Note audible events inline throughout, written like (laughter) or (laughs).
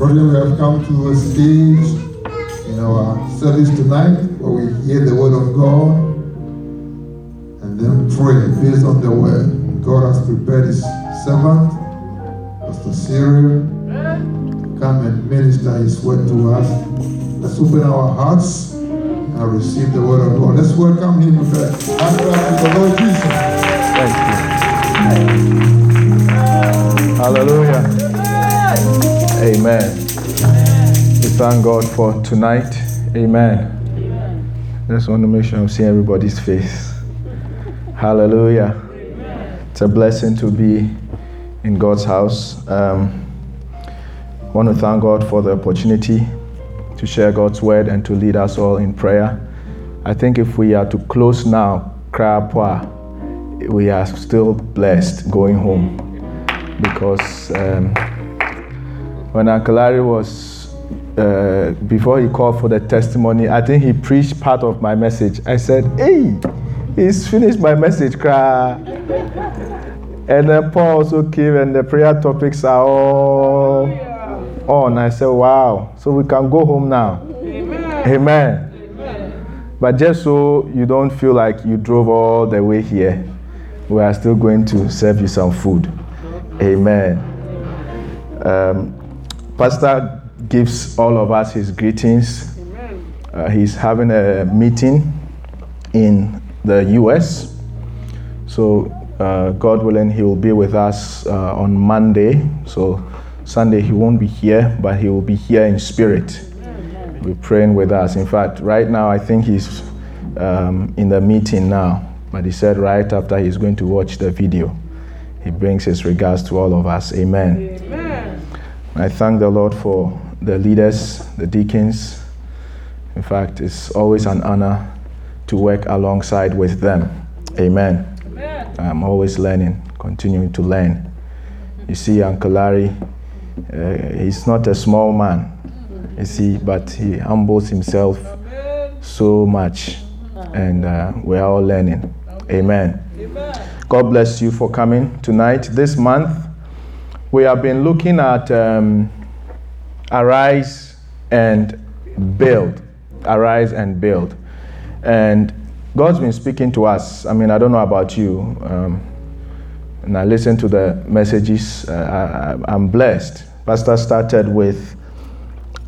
Brother, we have come to a stage in our service tonight where we hear the word of God and then pray based on the word. God has prepared his servant, Pastor Cyril, to come and minister his word to us. Let's open our hearts and receive the word of God. Let's welcome him with a hand to the Lord Jesus. Thank you. Hallelujah. Amen. We thank God for tonight. Amen. I Just want to make sure I'm seeing everybody's face. Hallelujah. It's a blessing to be in God's house. Um, I want to thank God for the opportunity to share God's word and to lead us all in prayer. I think if we are to close now, we are still blessed going home because. Um, when Uncle Larry was, uh, before he called for the testimony, I think he preached part of my message. I said, hey, he's finished my message, cry. And then Paul also came and the prayer topics are all on. I said, wow, so we can go home now. Amen. Amen. Amen. But just so you don't feel like you drove all the way here, we are still going to serve you some food. Amen. Um, Pastor gives all of us his greetings. Uh, he's having a meeting in the US. So, uh, God willing, he will be with us uh, on Monday. So, Sunday he won't be here, but he will be here in spirit. We're praying with us. In fact, right now, I think he's um, in the meeting now. But he said right after he's going to watch the video, he brings his regards to all of us. Amen. I thank the Lord for the leaders, the deacons. In fact, it's always an honor to work alongside with them. Amen. Amen. I'm always learning, continuing to learn. You see, Uncle Larry, uh, he's not a small man, you see, but he humbles himself so much, and uh, we're all learning. Amen. Amen. God bless you for coming tonight. This month, we have been looking at um, arise and build. Arise and build. And God's been speaking to us. I mean, I don't know about you. Um, and I listen to the messages. Uh, I, I'm blessed. Pastor started with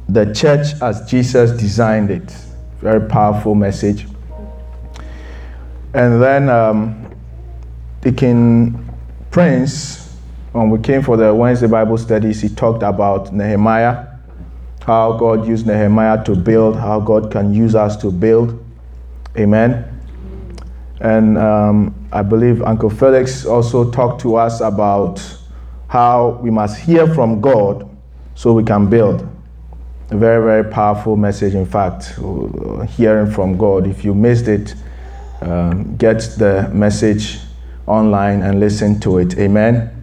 the church as Jesus designed it. Very powerful message. And then um, Deacon Prince when we came for the Wednesday Bible studies, he talked about Nehemiah, how God used Nehemiah to build, how God can use us to build. Amen. And um, I believe Uncle Felix also talked to us about how we must hear from God so we can build. A very, very powerful message, in fact, hearing from God. If you missed it, um, get the message online and listen to it. Amen.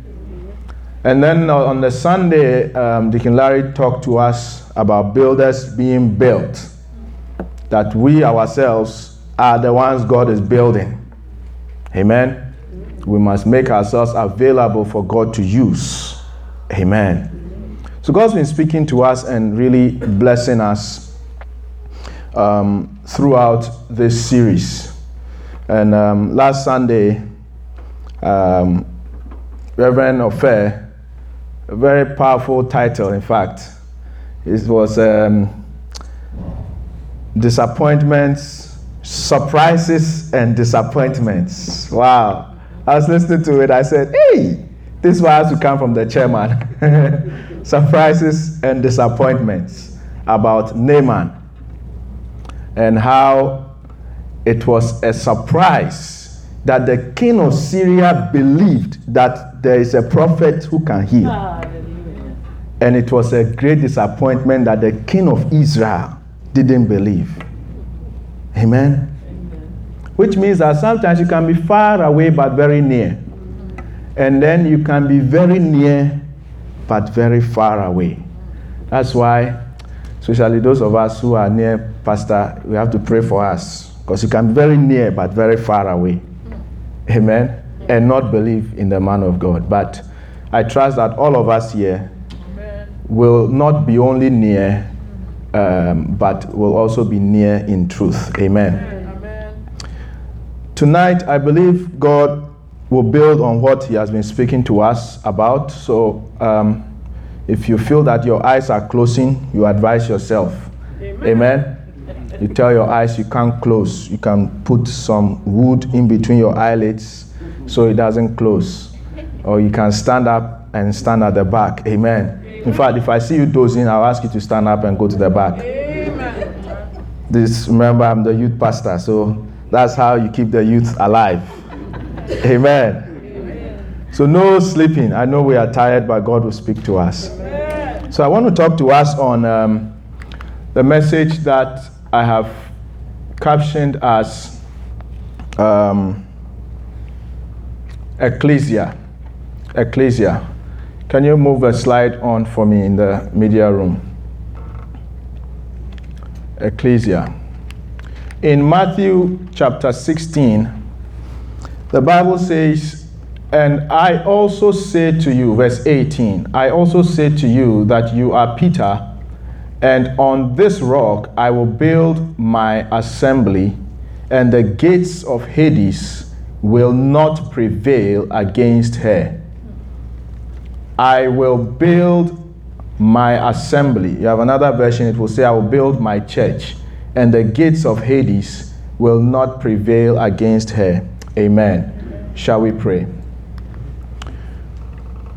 And then on the Sunday, um, Deacon Larry talked to us about builders being built, that we ourselves are the ones God is building. Amen. We must make ourselves available for God to use. Amen. So God's been speaking to us and really blessing us um, throughout this series. And um, last Sunday, um, Reverend Ofer a very powerful title, in fact. It was um, Disappointments, Surprises, and Disappointments. Wow. I was listening to it, I said, hey, this one has to come from the chairman. (laughs) Surprises and Disappointments about Naaman and how it was a surprise that the king of Syria believed that there is a prophet who can heal. And it was a great disappointment that the king of Israel didn't believe. Amen? Amen. Which means that sometimes you can be far away but very near. And then you can be very near but very far away. That's why, especially those of us who are near Pastor, we have to pray for us. Because you can be very near but very far away. Amen? And not believe in the man of God. But I trust that all of us here, will not be only near, um, but will also be near in truth. Amen. Amen. Tonight, I believe God will build on what He has been speaking to us about. So, um, if you feel that your eyes are closing, you advise yourself. Amen. Amen. You tell your eyes you can't close. You can put some wood in between your eyelids so it doesn't close. Or you can stand up and stand at the back. Amen. In fact, if I see you dozing, I'll ask you to stand up and go to the back. Amen. This remember I'm the youth pastor, so that's how you keep the youth alive. Amen. Amen. So no sleeping. I know we are tired, but God will speak to us. Amen. So I want to talk to us on um, the message that I have captioned as um, Ecclesia. Ecclesia. Can you move a slide on for me in the media room? Ecclesia. In Matthew chapter 16, the Bible says, And I also say to you, verse 18, I also say to you that you are Peter, and on this rock I will build my assembly, and the gates of Hades will not prevail against her. I will build my assembly. You have another version, it will say, I will build my church, and the gates of Hades will not prevail against her. Amen. Shall we pray?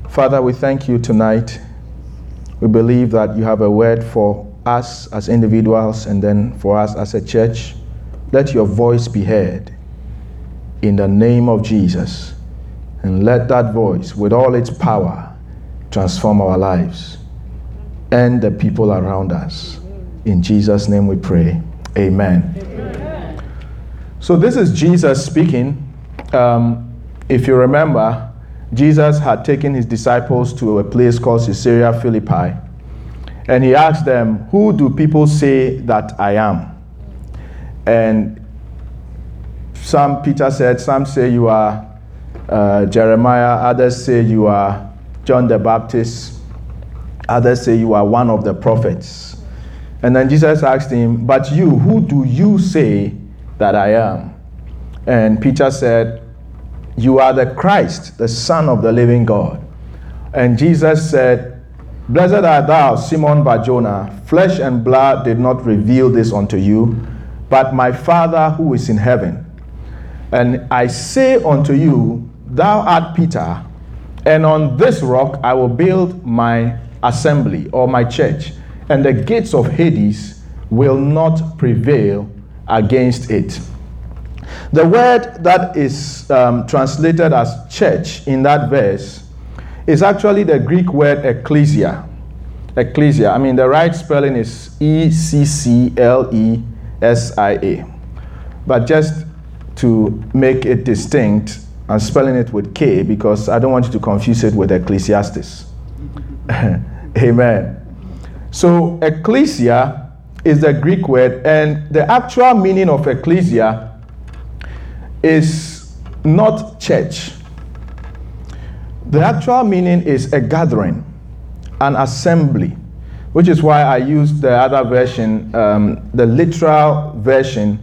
Father, we thank you tonight. We believe that you have a word for us as individuals and then for us as a church. Let your voice be heard in the name of Jesus. And let that voice, with all its power, transform our lives and the people around us. In Jesus' name we pray. Amen. Amen. So, this is Jesus speaking. Um, if you remember, Jesus had taken his disciples to a place called Caesarea Philippi, and he asked them, Who do people say that I am? And some, Peter said, Some say you are uh, Jeremiah, others say you are John the Baptist. Others say you are one of the prophets. And then Jesus asked him, But you, who do you say that I am? And Peter said, You are the Christ, the Son of the living God. And Jesus said, Blessed art thou, Simon Barjona. Flesh and blood did not reveal this unto you, but my Father who is in heaven. And I say unto you, Thou art Peter and on this rock I will build my assembly or my church, and the gates of Hades will not prevail against it. The word that is um, translated as church in that verse is actually the Greek word ecclesia. Ecclesia. I mean, the right spelling is E C C L E S I A. But just to make it distinct, I'm spelling it with K because I don't want you to confuse it with Ecclesiastes. (laughs) Amen. So, ecclesia is the Greek word, and the actual meaning of ecclesia is not church. The actual meaning is a gathering, an assembly, which is why I used the other version, um, the literal version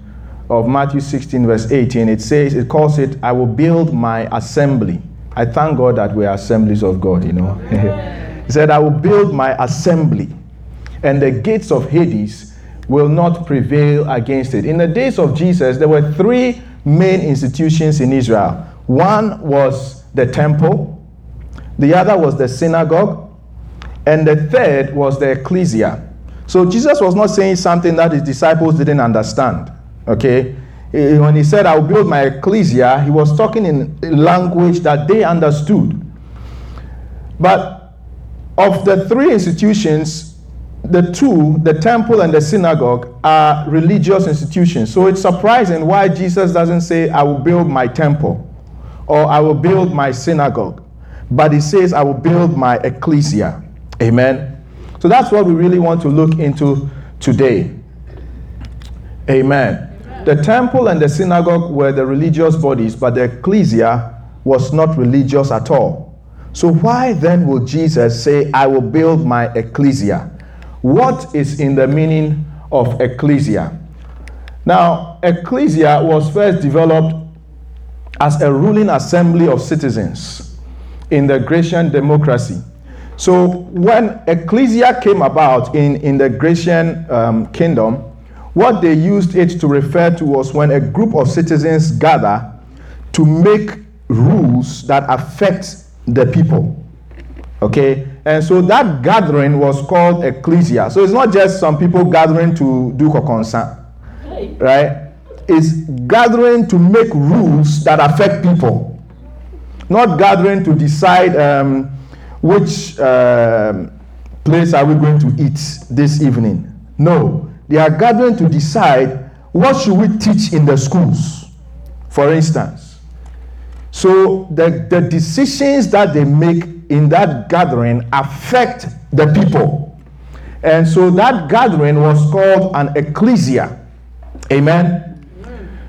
of Matthew 16, verse 18, it says, it calls it, I will build my assembly. I thank God that we are assemblies of God, you know. (laughs) he said, I will build my assembly, and the gates of Hades will not prevail against it. In the days of Jesus, there were three main institutions in Israel. One was the temple, the other was the synagogue, and the third was the ecclesia. So Jesus was not saying something that his disciples didn't understand. Okay? Eh, eh, when he said, I'll build my ecclesia, he was talking in language that they understood. But of the three institutions, the two, the temple and the synagogue, are religious institutions. So it's surprising why Jesus doesn't say, I will build my temple or I will build my synagogue. But he says, I will build my ecclesia. Amen. So that's what we really want to look into today. Amen. The temple and the synagogue were the religious bodies, but the ecclesia was not religious at all. So, why then will Jesus say, I will build my ecclesia? What is in the meaning of ecclesia? Now, ecclesia was first developed as a ruling assembly of citizens in the Grecian democracy. So, when ecclesia came about in, in the Grecian um, kingdom, what they used it to refer to was when a group of citizens gather to make rules that affect the people. Okay? And so that gathering was called ecclesia. So it's not just some people gathering to do kokonsa, right? It's gathering to make rules that affect people, not gathering to decide um, which um, place are we going to eat this evening. No, they are gathering to decide what should we teach in the schools, for instance. So the, the decisions that they make in that gathering affect the people. And so that gathering was called an ecclesia. Amen. Amen.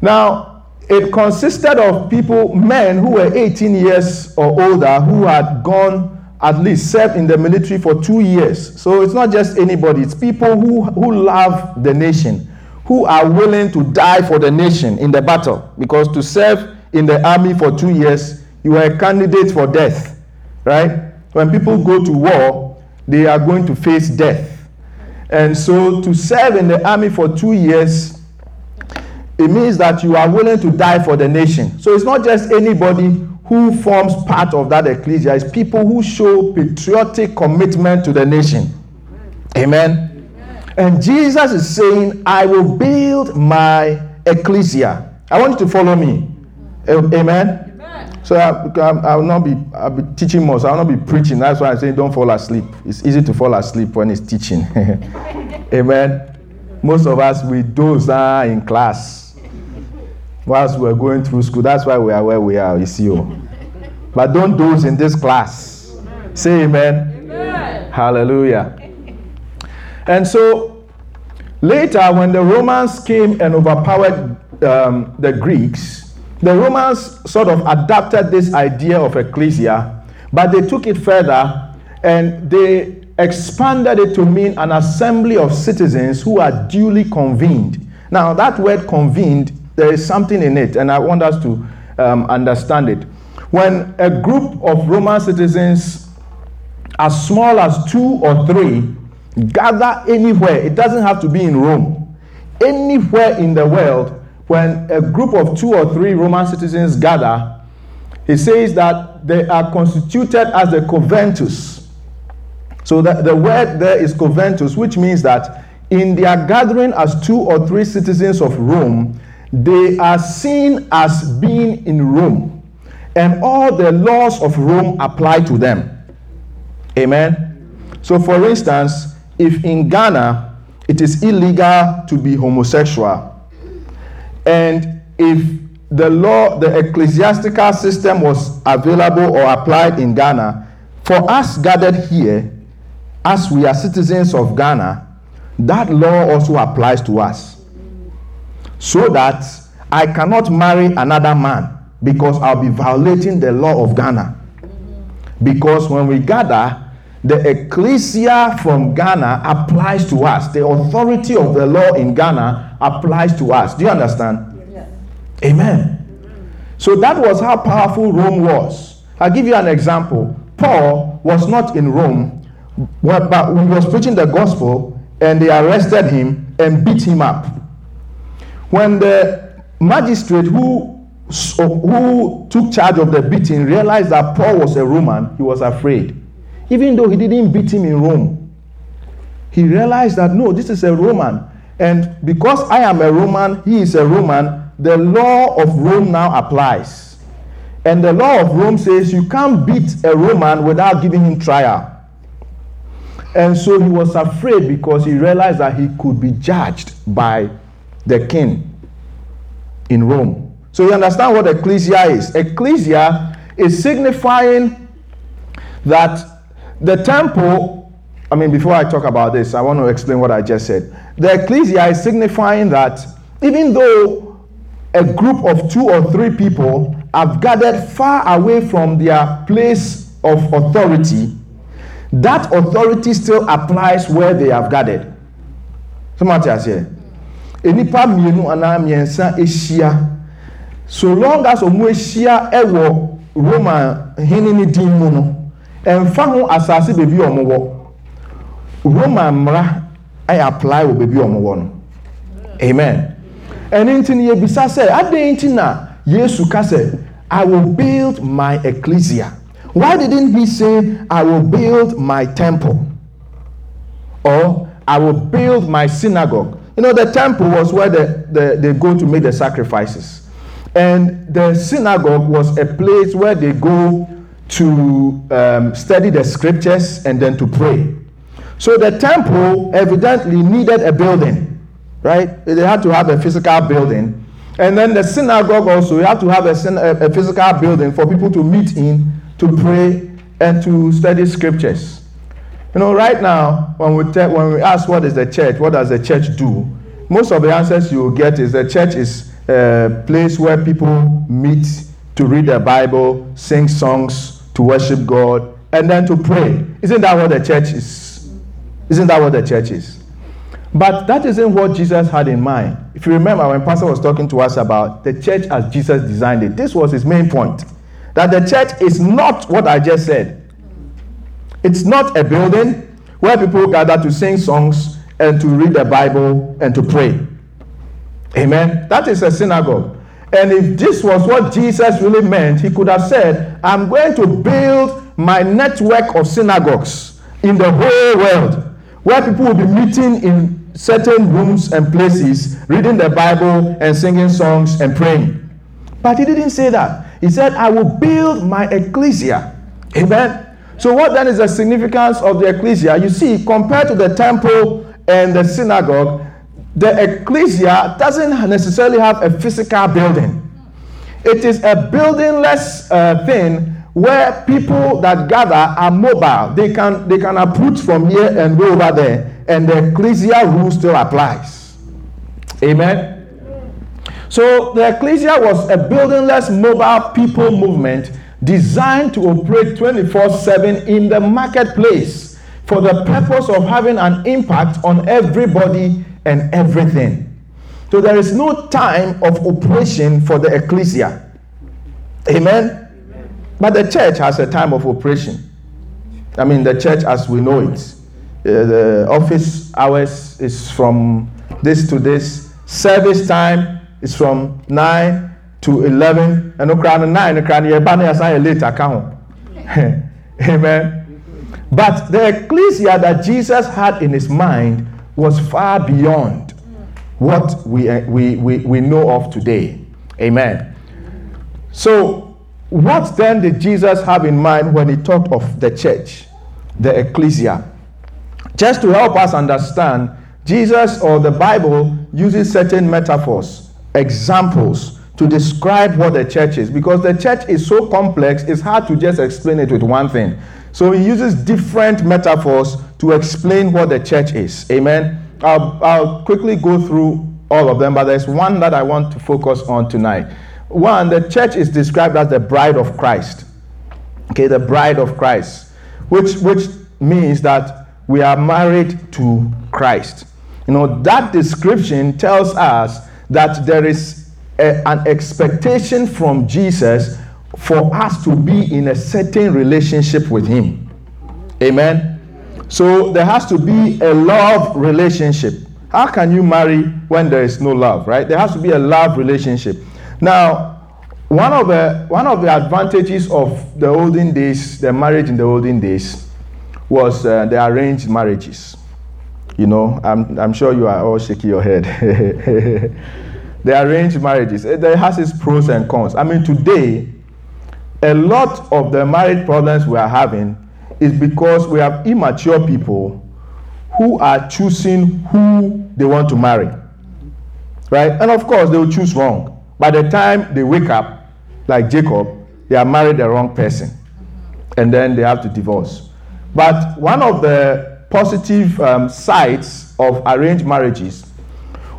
Now, it consisted of people, men who were 18 years or older, who had gone at least served in the military for two years. So it's not just anybody, it's people who, who love the nation, who are willing to die for the nation in the battle. Because to serve in the army for two years, you are a candidate for death, right? When people go to war, they are going to face death. And so to serve in the army for two years, it means that you are willing to die for the nation. So it's not just anybody who forms part of that ecclesia, is people who show patriotic commitment to the nation. Amen. Amen. And Jesus is saying, I will build my ecclesia. I want you to follow me. Amen. Amen. So I, I, will not be I'll be teaching more. So I will not be preaching. That's why I say don't fall asleep. It's easy to fall asleep when it's teaching. (laughs) Amen. Most of us we doze uh, in class whilst we're going through school. That's why we are where we are. You see, oh. (laughs) but don't doze in this class. Amen. Say amen. amen. Hallelujah. And so later, when the Romans came and overpowered um, the Greeks, the Romans sort of adapted this idea of ecclesia, but they took it further and they expanded it to mean an assembly of citizens who are duly convened. Now, that word convened, there is something in it, and I want us to um, understand it. When a group of Roman citizens, as small as two or three, gather anywhere, it doesn't have to be in Rome, anywhere in the world, when a group of two or three Roman citizens gather, he says that they are constituted as the conventus. So that the word there is conventus, which means that in their gathering as two or three citizens of Rome, they are seen as being in Rome, and all the laws of Rome apply to them. Amen. So, for instance, if in Ghana it is illegal to be homosexual, and if the law, the ecclesiastical system was available or applied in Ghana, for us gathered here, as we are citizens of Ghana, that law also applies to us. So that I cannot marry another man because I'll be violating the law of Ghana. Because when we gather, the ecclesia from Ghana applies to us. The authority of the law in Ghana applies to us. Do you understand? Yes. Amen. So that was how powerful Rome was. I'll give you an example. Paul was not in Rome, but he was preaching the gospel and they arrested him and beat him up. When the magistrate who who took charge of the beating realized that Paul was a Roman, he was afraid even though he didn't beat him in Rome. He realized that no, this is a Roman. And because I am a Roman, he is a Roman, the law of Rome now applies. And the law of Rome says you can't beat a Roman without giving him trial. And so he was afraid because he realized that he could be judged by the king in Rome. So you understand what ecclesia is? Ecclesia is signifying that the temple, I mean, before I talk about this, I want to explain what I just said. The ecclesia is signifying that even though a group of two or three people have gathered far away from their place of authority, that authority still applies where they have gathered. Somebody has here. Enipa mmienu anaa mmiɛnsa ahyia so long as wɔn ahyia wɔ Roma hene ne din mu no ɛnfa ho asase beebi a wɔn wɔ Roma mmara ayɛ apply wɔ beebi a wɔn wɔ no amen ɛne nti no yɛbisa sɛ adan nti na Yesu ka sɛ I will build my ecclesia. Why didn't he say, I will build my temple? Or I will build my synagogue? You know, the temple was where the, the, they go to make the sacrifices. And the synagogue was a place where they go to um, study the scriptures and then to pray. So the temple evidently needed a building, right? They had to have a physical building. And then the synagogue also, you have to have a, a physical building for people to meet in, to pray, and to study scriptures. You know, right now, when we, te- when we ask what is the church, what does the church do? Most of the answers you will get is the church is a place where people meet to read the Bible, sing songs, to worship God, and then to pray. Isn't that what the church is? Isn't that what the church is? But that isn't what Jesus had in mind. If you remember when Pastor was talking to us about the church as Jesus designed it, this was his main point. That the church is not what I just said. It's not a building where people gather to sing songs and to read the Bible and to pray. Amen. That is a synagogue. And if this was what Jesus really meant, he could have said, I'm going to build my network of synagogues in the whole world where people will be meeting in certain rooms and places, reading the Bible and singing songs and praying. But he didn't say that. He said, I will build my ecclesia. Amen. So, what then is the significance of the ecclesia? You see, compared to the temple and the synagogue, the ecclesia doesn't necessarily have a physical building. It is a buildingless uh, thing where people that gather are mobile. They can they can approach from here and go over there, and the ecclesia rule still applies. Amen. So the ecclesia was a buildingless mobile people movement designed to operate 24/7 in the marketplace for the purpose of having an impact on everybody and everything. So there is no time of operation for the ecclesia. Amen. But the church has a time of operation. I mean, the church as we know it. Uh, the office hours is from this to this. Service time is from 9 to 11. And no crown 9, no crown you're banning later account. Amen. But the ecclesia that Jesus had in his mind was far beyond what we, uh, we, we, we know of today. Amen. So what then did Jesus have in mind when he talked of the church, the ecclesia? Just to help us understand, Jesus or the Bible uses certain metaphors, examples to describe what the church is because the church is so complex, it's hard to just explain it with one thing. So he uses different metaphors to explain what the church is. Amen. I'll, I'll quickly go through all of them, but there's one that I want to focus on tonight. One, the church is described as the bride of Christ. Okay, the bride of Christ, which, which means that we are married to Christ. You know, that description tells us that there is a, an expectation from Jesus for us to be in a certain relationship with Him. Amen. So there has to be a love relationship. How can you marry when there is no love, right? There has to be a love relationship. Now, one of the one of the advantages of the olden days, the marriage in the olden days, was uh, the arranged marriages. You know, I'm I'm sure you are all shaking your head. (laughs) the arranged marriages, it has its pros and cons. I mean, today, a lot of the marriage problems we are having is because we have immature people who are choosing who they want to marry. Right? And of course, they will choose wrong. By the time they wake up, like Jacob, they are married the wrong person. And then they have to divorce. But one of the positive um, sides of arranged marriages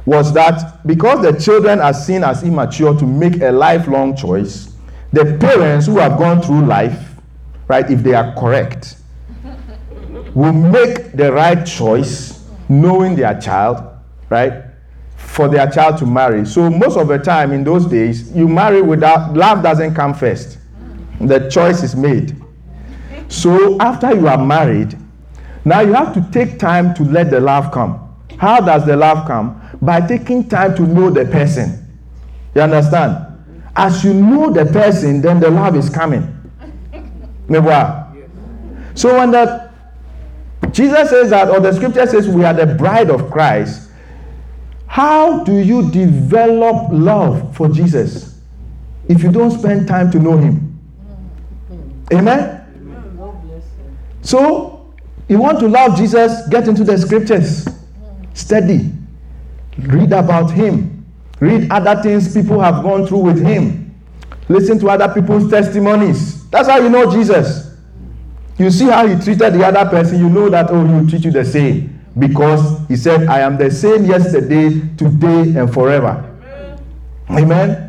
was that because the children are seen as immature to make a lifelong choice, the parents who have gone through life, right, if they are correct, (laughs) will make the right choice knowing their child, right, for their child to marry. So most of the time in those days, you marry without love doesn't come first. The choice is made. So after you are married, now you have to take time to let the love come. How does the love come? By taking time to know the person. You understand? As you know the person, then the love is coming. (laughs) So when the Jesus says that, or the scripture says we are the bride of Christ, how do you develop love for Jesus if you don't spend time to know him? Amen? So, you want to love Jesus, get into the scriptures, study, read about him, read other things people have gone through with him, listen to other people's testimonies. That's how you know Jesus. You see how he treated the other person, you know that, oh, he'll treat you the same. Because he said, I am the same yesterday, today, and forever. Amen. Amen.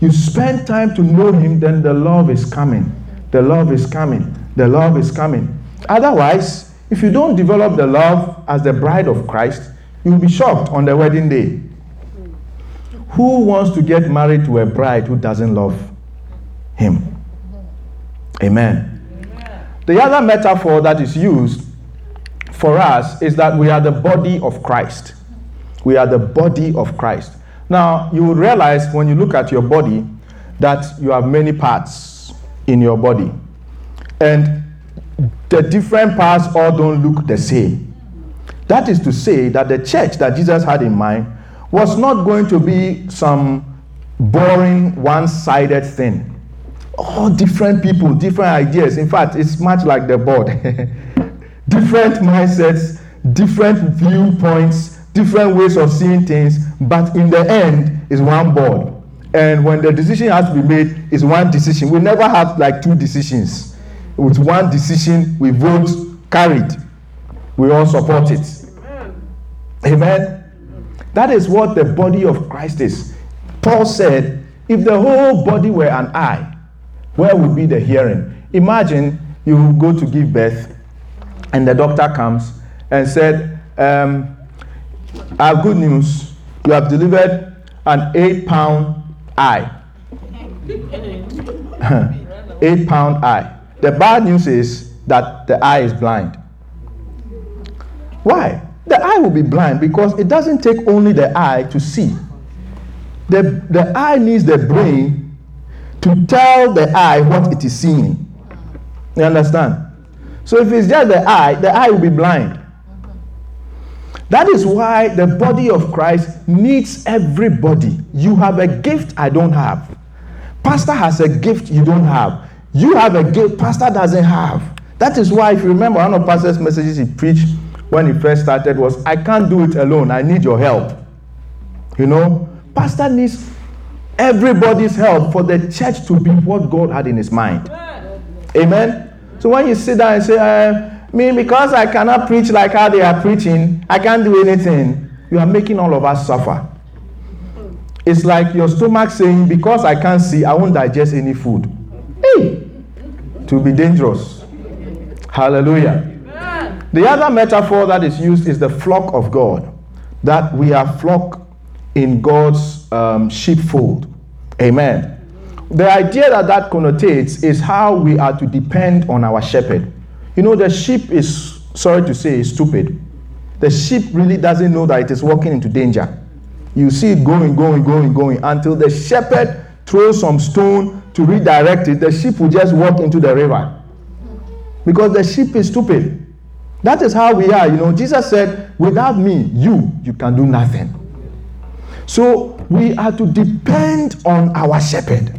You spend time to know him, then the love is coming. The love is coming. The love is coming. Otherwise, if you don't develop the love as the bride of Christ, you'll be shocked on the wedding day. Who wants to get married to a bride who doesn't love him? Amen. The other metaphor that is used for us is that we are the body of Christ. We are the body of Christ. Now, you will realize when you look at your body that you have many parts in your body. And the different parts all don't look the same. That is to say that the church that Jesus had in mind was not going to be some boring, one sided thing. All different people, different ideas. In fact, it's much like the board. (laughs) different mindsets, different viewpoints, different ways of seeing things, but in the end, it's one board. And when the decision has to be made, it's one decision. We never have like two decisions. With one decision, we vote carried. We all support it. Amen. That is what the body of Christ is. Paul said, if the whole body were an eye, where would be the hearing? Imagine you go to give birth and the doctor comes and said, um, I have good news. You have delivered an eight pound eye. (laughs) eight pound eye. The bad news is that the eye is blind. Why? The eye will be blind because it doesn't take only the eye to see. The, the eye needs the brain to tell the eye what it is seeing. You understand? So if it's just the eye, the eye will be blind. That is why the body of Christ needs everybody. You have a gift I don't have. Pastor has a gift you don't have. You have a gift Pastor doesn't have. That is why, if you remember, one of Pastor's messages he preached when he first started was, I can't do it alone. I need your help. You know, Pastor needs everybody's help for the church to be what God had in his mind. Amen. So when you sit down and say, uh, me, because I cannot preach like how they are preaching, I can't do anything, you are making all of us suffer. It's like your stomach saying, because I can't see, I won't digest any food. Hey, to be dangerous. Hallelujah. The other metaphor that is used is the flock of God, that we are flock in God's um, sheepfold. Amen. The idea that that connotates is how we are to depend on our shepherd. You know, the sheep is, sorry to say, is stupid. The sheep really doesn't know that it is walking into danger. You see it going, going, going, going until the shepherd throws some stone to redirect it. The sheep will just walk into the river because the sheep is stupid. That is how we are. You know, Jesus said, Without me, you, you can do nothing. So we are to depend on our shepherd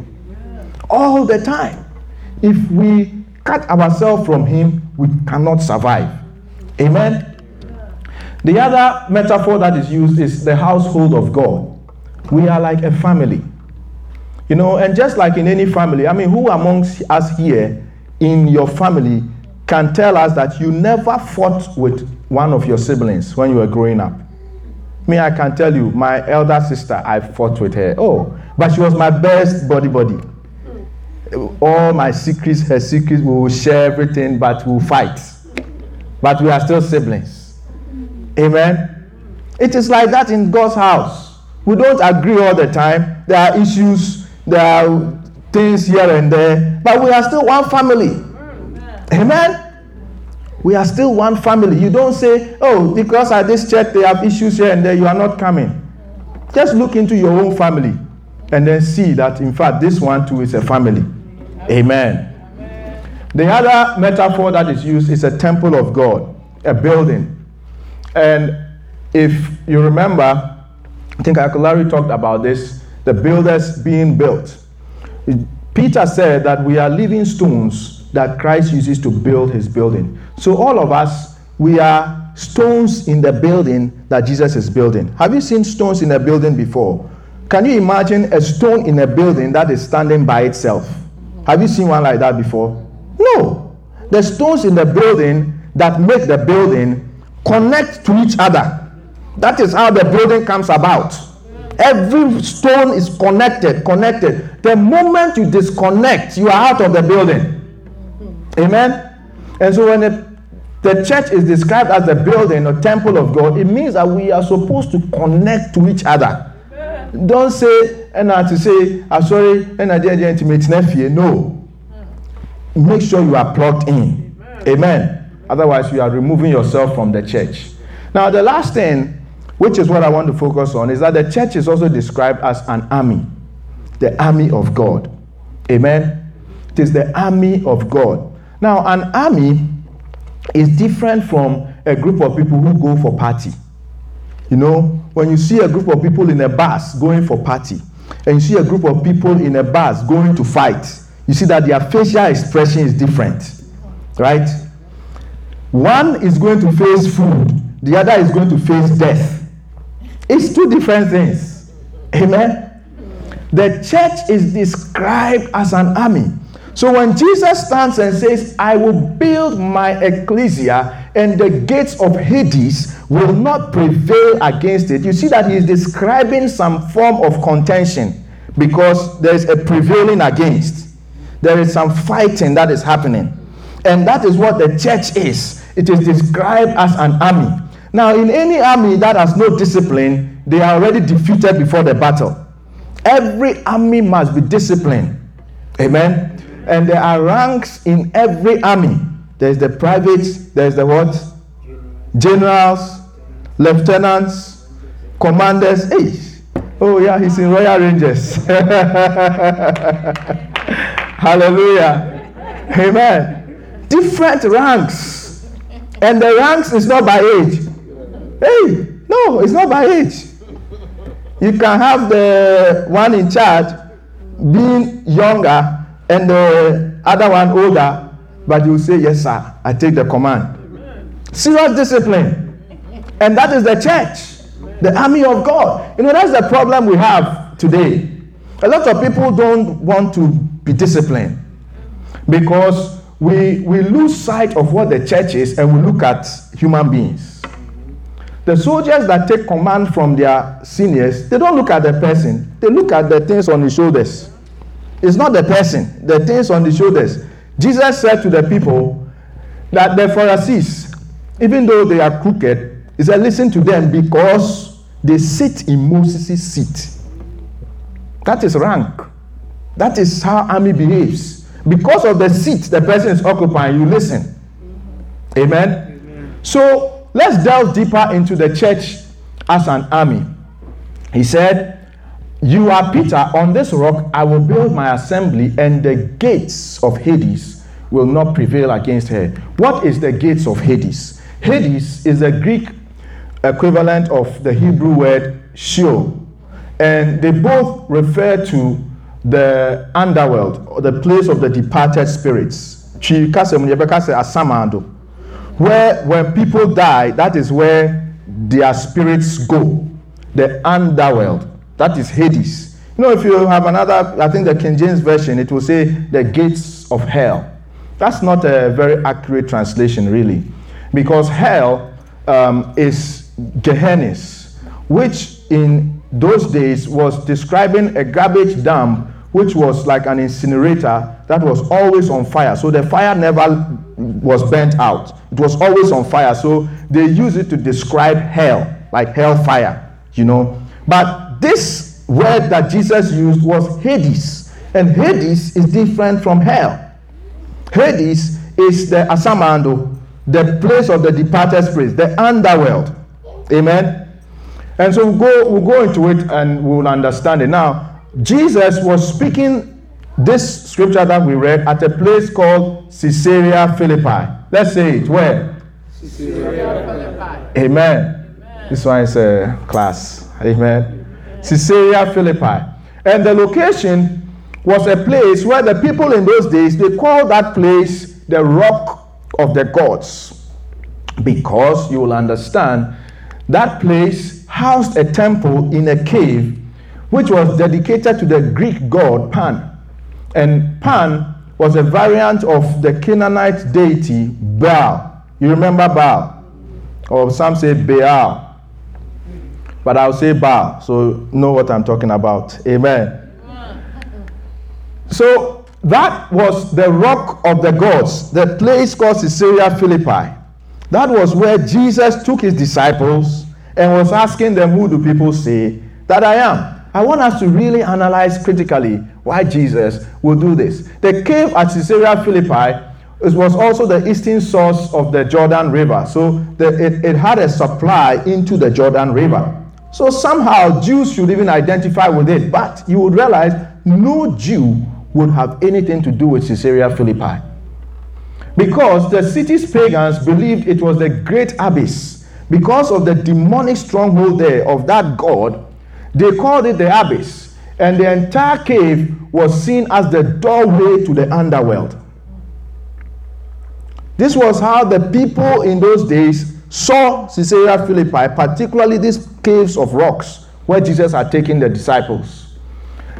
all the time. If we cut ourselves from Him, we cannot survive. Amen. The other metaphor that is used is the household of God. We are like a family. You know, and just like in any family, I mean, who amongst us here in your family can tell us that you never fought with one of your siblings when you were growing up? Me, I can tell you, my elder sister, I fought with her. Oh, but she was my best body buddy. all my secrets, her secrets, we will share everything, but we'll fight. But we are still siblings. Amen. It is like that in God's house. We don't agree all the time. There are issues, there are things here and there, but we are still one family. Amen. We are still one family. You don't say, oh, because at this church they have issues here and there, you are not coming. Just look into your own family and then see that, in fact, this one too is a family. Amen. The other metaphor that is used is a temple of God, a building. And if you remember, I think Uncle Larry talked about this the builders being built. Peter said that we are living stones that Christ uses to build his building. So, all of us, we are stones in the building that Jesus is building. Have you seen stones in a building before? Can you imagine a stone in a building that is standing by itself? Have you seen one like that before? No. The stones in the building that make the building connect to each other. That is how the building comes about. Every stone is connected, connected. The moment you disconnect, you are out of the building. Amen. And so when it, the church is described as the building or temple of God, it means that we are supposed to connect to each other. Don't say, and I to say, I'm sorry, and I didn't intimate nephew. No. Make sure you are plugged in. Amen. Otherwise, you are removing yourself from the church. Now, the last thing, which is what I want to focus on, is that the church is also described as an army, the army of God. Amen. It is the army of God. Now, an army is different from a group of people who go for party. You know, when you see a group of people in a bus going for party, and you see a group of people in a bus going to fight, you see that their facial expression is different, right? One is going to face food, the other is going to face death. It's two different things. Amen. The church is described as an army. So when Jesus stands and says, I will build my ecclesia and the gates of Hades will not prevail against it, you see that he is describing some form of contention because there is a prevailing against. There is some fighting that is happening. And that is what the church is. It is described as an army. Now, in any army that has no discipline, they are already defeated before the battle. Every army must be disciplined. Amen and there are ranks in every army. There's the privates, there's the what? Generals, lieutenants, commanders. Hey, oh yeah, he's in Royal Rangers. (laughs) Hallelujah. Amen. Different ranks. And the ranks is not by age. Hey, no, it's not by age. You can have the one in charge being younger and the other one older, but you say, Yes, sir, I take the command. Serious discipline. And that is the church, the army of God. You know, that's the problem we have today. A lot of people don't want to be disciplined because we, we lose sight of what the church is and we look at human beings. The soldiers that take command from their seniors, they don't look at the person, they look at the things on his shoulders. It's not the person, the things on the shoulders. Jesus said to the people that the Pharisees, even though they are crooked, he said, Listen to them because they sit in Moses' seat. That is rank. That is how army behaves. Because of the seat the person is occupying, you listen. Amen? Amen. So let's delve deeper into the church as an army. He said, you are Peter, on this rock I will build my assembly, and the gates of Hades will not prevail against her. What is the gates of Hades? Hades is the Greek equivalent of the Hebrew word Sheol, and they both refer to the underworld or the place of the departed spirits. Where when people die, that is where their spirits go, the underworld. That is Hades. You know, if you have another, I think the King James Version, it will say the gates of hell. That's not a very accurate translation, really, because hell um, is Gehenna, which in those days was describing a garbage dump which was like an incinerator that was always on fire. So the fire never was burnt out, it was always on fire. So they use it to describe hell, like hellfire, you know. But this word that Jesus used was Hades, and Hades is different from hell. Hades is the Asamando, the place of the departed spirits, the underworld. Amen. And so we'll go, we'll go into it and we'll understand it. Now, Jesus was speaking this scripture that we read at a place called Caesarea Philippi. Let's say it. Where? Caesarea Philippi. Amen. Amen. This one is a class. Amen. Caesarea Philippi. And the location was a place where the people in those days they called that place the rock of the gods. Because you will understand that place housed a temple in a cave which was dedicated to the Greek god Pan. And Pan was a variant of the Canaanite deity Baal. You remember Baal? Or some say Baal. But I'll say Baal, so know what I'm talking about. Amen. So that was the rock of the gods, the place called Caesarea Philippi. That was where Jesus took his disciples and was asking them, Who do people say that I am? I want us to really analyze critically why Jesus will do this. The cave at Caesarea Philippi was also the eastern source of the Jordan River. So the, it, it had a supply into the Jordan River. So somehow Jews should even identify with it. But you would realize no Jew would have anything to do with Caesarea Philippi. Because the city's pagans believed it was the great abyss because of the demonic stronghold there of that god, they called it the abyss. And the entire cave was seen as the doorway to the underworld. This was how the people in those days saw Caesarea Philippi, particularly these caves of rocks where Jesus had taken the disciples.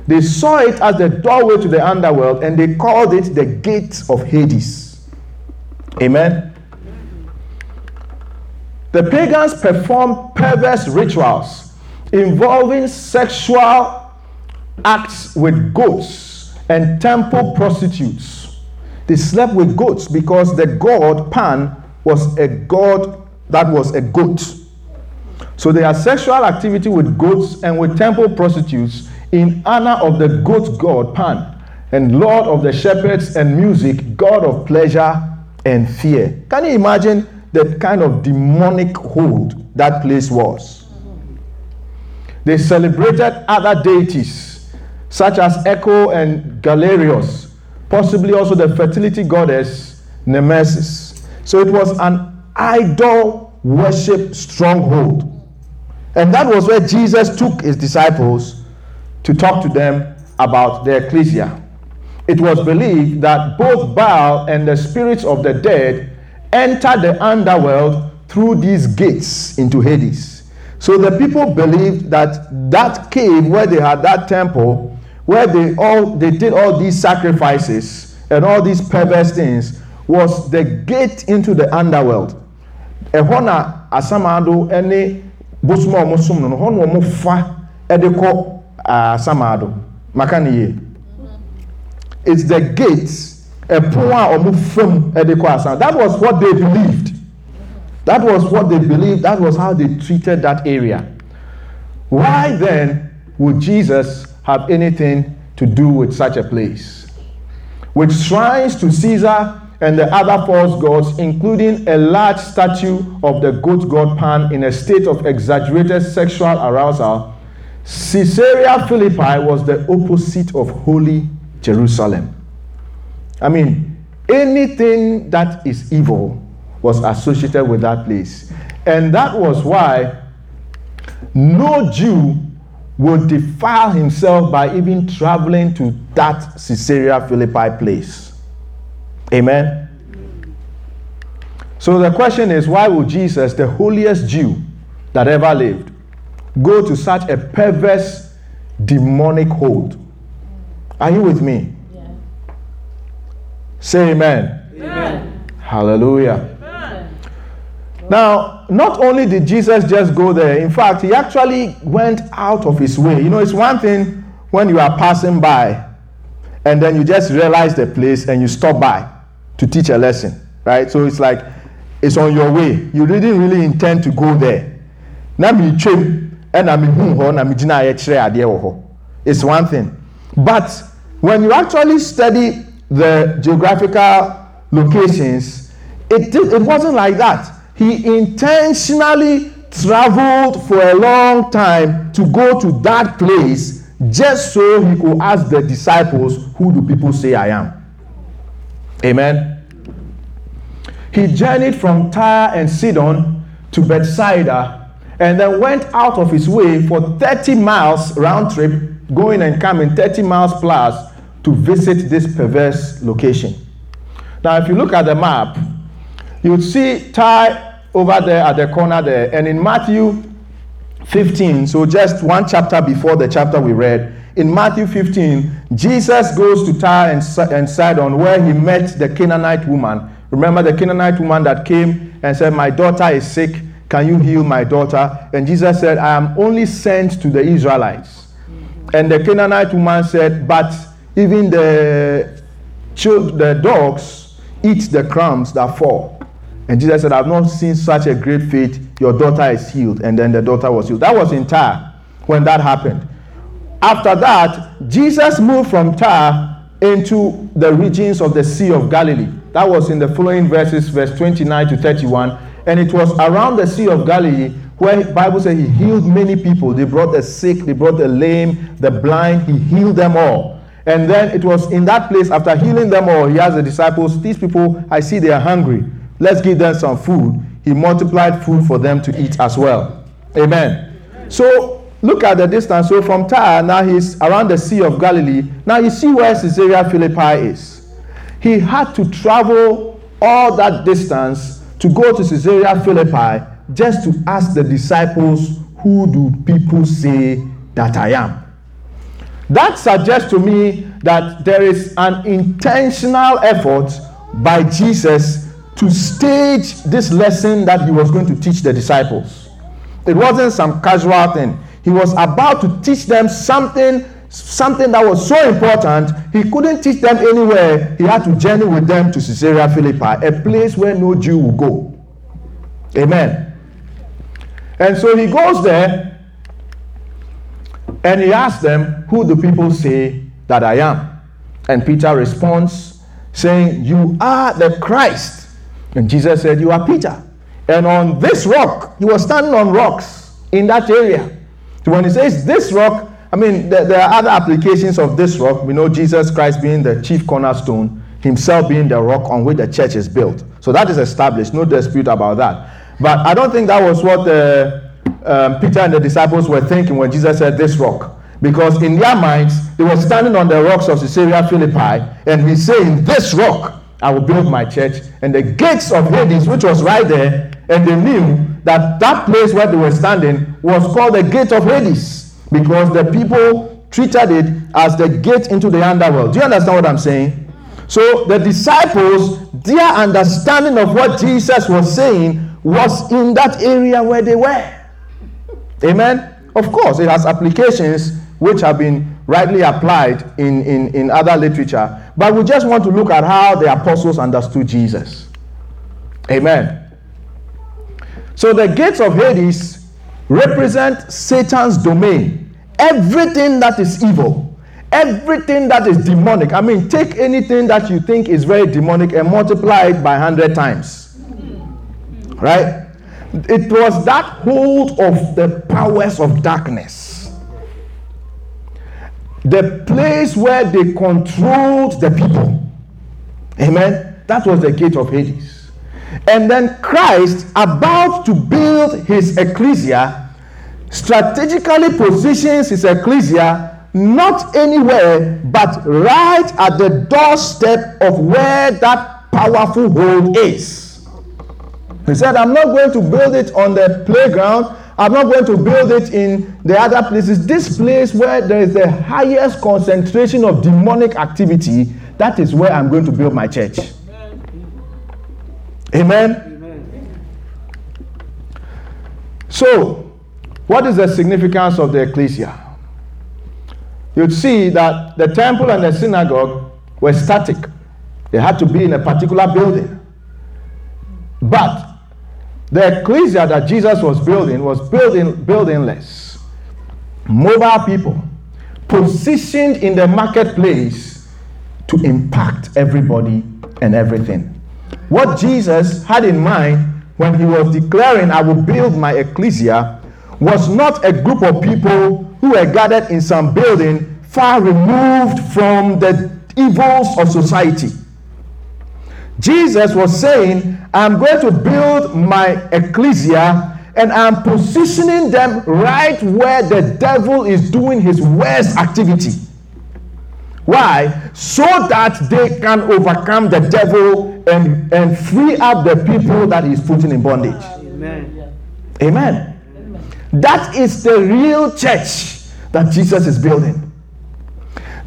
They saw it as the doorway to the underworld and they called it the gate of Hades. Amen. The pagans performed perverse rituals involving sexual acts with goats and temple prostitutes. They slept with goats because the god Pan was a god that was a goat. So had sexual activity with goats and with temple prostitutes in honor of the goat god Pan and lord of the shepherds and music, god of pleasure and fear. Can you imagine the kind of demonic hold that place was. They celebrated other deities such as Echo and Galerius, possibly also the fertility goddess Nemesis. So it was an idol worship stronghold. And that was where Jesus took his disciples to talk to them about the ecclesia. It was believed that both Baal and the spirits of the dead entered the underworld through these gates into Hades. So the people believed that that cave where they had that temple, where they all they did all these sacrifices and all these perverse things, was the gate into the underworld. Ɛhɔ na asamado ne bosom a wɔsom no no hɔ na wɔn fa de kɔ asamado. Maka ne yie. It's the gate ɛpono a wɔn fam de kɔ asan that was what they believed. That was what they believed. That was how they treated that area. Why then would jesus have anything to do with such a place? With shrines to caesar and the other false gods, including a large statue of the goat god Pan in a state of exaggerated sexual arousal, Caesarea Philippi was the opposite of holy Jerusalem. I mean, anything that is evil was associated with that place. And that was why no Jew would defile himself by even traveling to that Caesarea Philippi place. Amen. So the question is why would Jesus, the holiest Jew that ever lived, go to such a perverse demonic hold? Are you with me? Say amen. amen. Hallelujah. Amen. Now, not only did Jesus just go there, in fact, he actually went out of his way. You know, it's one thing when you are passing by and then you just realize the place and you stop by to teach a lesson, right? So it's like it's on your way. You didn't really intend to go there. Na mi twem ɛna eh, mi hu hɔ na mi gyina ayɛ. It's one thing, but when you actually study the geographical locations, it it wasn't like that. He intentionally traveled for a long time to go to that place just so he could ask the disciples, Who do people say I am? Amen. He journeyed from Tyre and Sidon to Bethsaida and then went out of his way for 30 miles round trip, going and coming 30 miles plus to visit this perverse location. Now, if you look at the map, you'd see Tyre over there at the corner there, and in Matthew 15, so just one chapter before the chapter we read, in Matthew 15, Jesus goes to Tyre and, Sidon where he met the Canaanite woman. Remember the Canaanite woman that came and said, My daughter is sick. Can you heal my daughter? And Jesus said, I am only sent to the Israelites. And the Canaanite woman said, But even the, the dogs eat the crumbs that fall. And Jesus said, I've not seen such a great faith. Your daughter is healed. And then the daughter was healed. That was in Tyre when that happened. After that, Jesus moved from Tyre into the regions of the Sea of Galilee. That was in the following verses, verse 29 to 31. And it was around the Sea of Galilee where Bible says he healed many people. They brought the sick, they brought the lame, the blind, he healed them all. And then it was in that place, after healing them all, he asked the disciples, These people, I see they are hungry. Let's give them some food. He multiplied food for them to eat as well. Amen. So look at the distance. So from Tyre, now he's around the Sea of Galilee. Now you see where Caesarea Philippi is. He had to travel all that distance to go to Caesarea Philippi just to ask the disciples, Who do people say that I am? That suggests to me that there is an intentional effort by Jesus to stage this lesson that he was going to teach the disciples. It wasn't some casual thing. He was about to teach them something something that was so important, he couldn't teach them anywhere. He had to journey with them to Caesarea Philippi, a place where no Jew would go. Amen. And so he goes there and he asks them, Who do people say that I am? And Peter responds, saying, You are the Christ. And Jesus said, You are Peter. And on this rock, he was standing on rocks in that area. When he says this rock, I mean, there, there, are other applications of this rock. We know Jesus Christ being the chief cornerstone, himself being the rock on which the church is built. So that is established, no dispute about that. But I don't think that was what uh, um, Peter and the disciples were thinking when Jesus said this rock. Because in their minds, they were standing on the rocks of Caesarea Philippi, and he's saying, This rock, I will build my church. And the gates of Hades, which was right there, and they knew that that place where they were standing was called the gate of Hades because the people treated it as the gate into the underworld. Do you understand what I'm saying? So the disciples, their understanding of what Jesus was saying was in that area where they were. Amen. Of course, it has applications which have been rightly applied in, in, in other literature, but we just want to look at how the apostles understood Jesus. Amen. So the gates of Hades represent Satan's domain. Everything that is evil, everything that is demonic. I mean, take anything that you think is very demonic and multiply it by 100 times. Right? It was that hold of the powers of darkness. The place where they controlled the people. Amen. That was the gate of Hades. And then Christ, about to build his ecclesia, strategically positions his ecclesia not anywhere but right at the doorstep of where that powerful hold is. He said, I'm not going to build it on the playground. I'm not going to build it in the other places. This place where there is the highest concentration of demonic activity, that is where I'm going to build my church. Amen. Amen. So, what is the significance of the ecclesia? you'd see that the temple and the synagogue were static. They had to be in a particular building. But the ecclesia that Jesus was building was building buildingless. Mobile people positioned in the marketplace to impact everybody and everything. What Jesus had in mind when he was declaring, I will build my ecclesia, was not a group of people who were gathered in some building far removed from the evils of society. Jesus was saying, I'm going to build my ecclesia and I'm positioning them right where the devil is doing his worst activity. Why? So that they can overcome the devil and, and free up the people that he's putting in bondage. Amen. Amen. Amen. That is the real church that Jesus is building.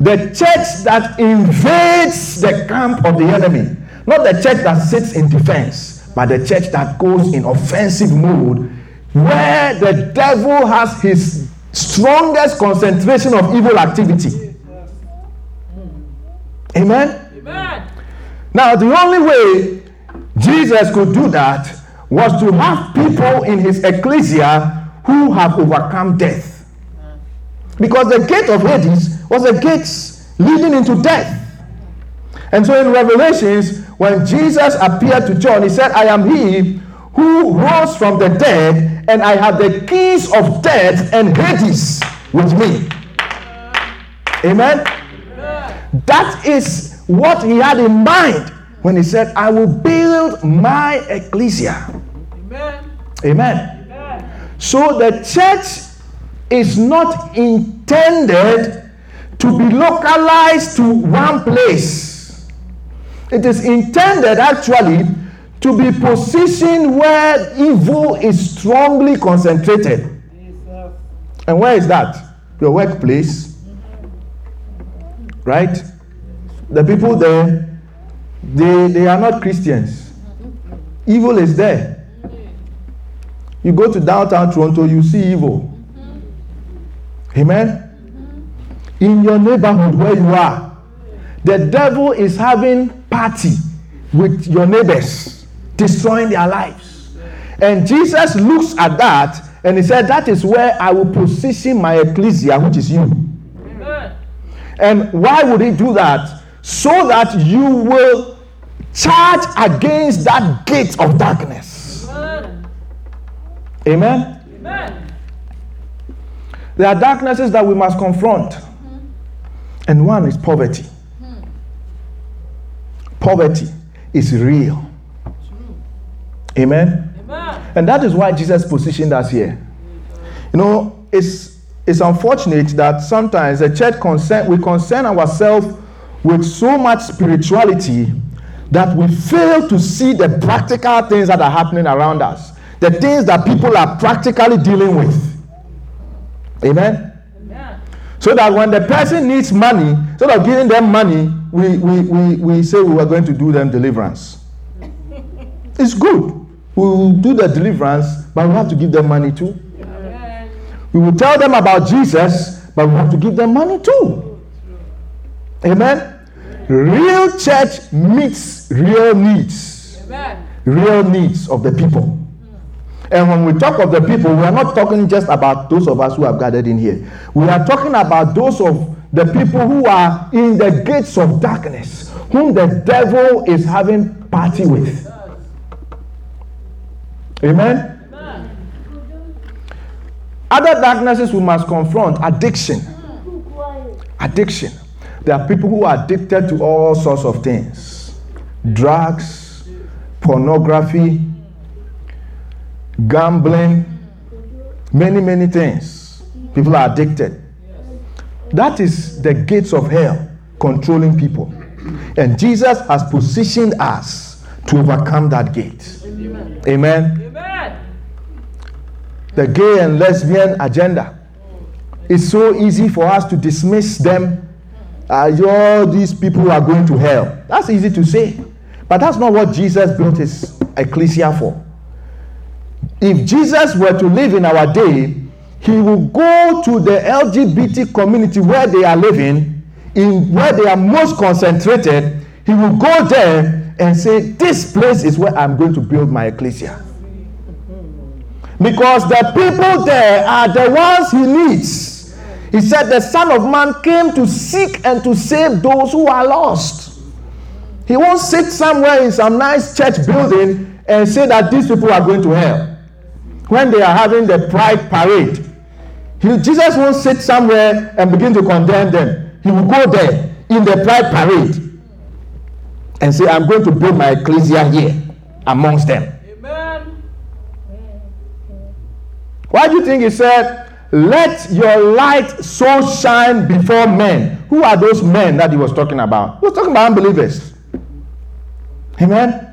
The church that invades the camp of the enemy not the church that sits in defense, but the church that goes in offensive mode, where the devil has his strongest concentration of evil activity. Amen? Amen. Now, the only way Jesus could do that was to have people in his ecclesia who have overcome death. Because the gate of Hades was a gate leading into death. And so in Revelations, when Jesus appeared to John, he said, I am he who rose from the dead, and I have the keys of death and Hades with me. Amen? That is what he had in mind when he said, I will build my ecclesia. Amen. Amen. Amen. So the church is not intended to be localized to one place. It is intended actually to be positioned where evil is strongly concentrated. And where is that? Your workplace. Right? The people there, they, they are not Christians. Evil is there. You go to downtown Toronto, you see evil. Amen? In your neighborhood where you are, the devil is having party with your neighbors, destroying their lives. And Jesus looks at that and he said, That is where I will position my ecclesia, which is you. Amen. And why would he do that? So that you will charge against that gate of darkness. Amen. Amen. Amen. There are darknesses that we must confront, and one is poverty poverty is real. Amen? Amen? And that is why Jesus positioned us here. You know, it's it's unfortunate that sometimes the church concern we concern ourselves with so much spirituality that we fail to see the practical things that are happening around us, the things that people are practically dealing with. Amen. Amen. So that when the person needs money, instead of giving them money, we, we, we, we say we were going to do them deliverance. It's good. We will do the deliverance, but we have to give them money too. We will tell them about Jesus, but we have to give them money too. Amen. Real church meets real needs. Amen. Real needs of the people. And when we talk of the people, we are not talking just about those of us who have gathered in here. We are talking about those of the people who are in the gates of darkness, whom the devil is having party with. Amen. Other darknesses we must confront addiction. Hmm. Addiction. There are people who are addicted to all sorts of things drugs, pornography, gambling, many, many things. People are addicted. That is the gates of hell controlling people. And Jesus has positioned us to overcome that gate. Amen. Amen. The gay and lesbian agenda. It's so easy for us to dismiss them as all these people are going to hell. That's easy to say. But that's not what Jesus built his ecclesia for. If Jesus were to live in our day, he will go to the LGBT community where they are living, in where they are most concentrated. He will go there and say, This place is where I'm going to build my ecclesia. Because the people there are the ones he needs. He said, The Son of Man came to seek and to save those who are lost. He won't sit somewhere in some nice church building and say that these people are going to hell when they are having the pride parade. He, Jesus won't sit somewhere and begin to condemn them. He will go there in the pride parade and say, I'm going to build my ecclesia here amongst them. Amen. Why do you think he said, Let your light so shine before men? Who are those men that he was talking about? He was talking about unbelievers. Amen.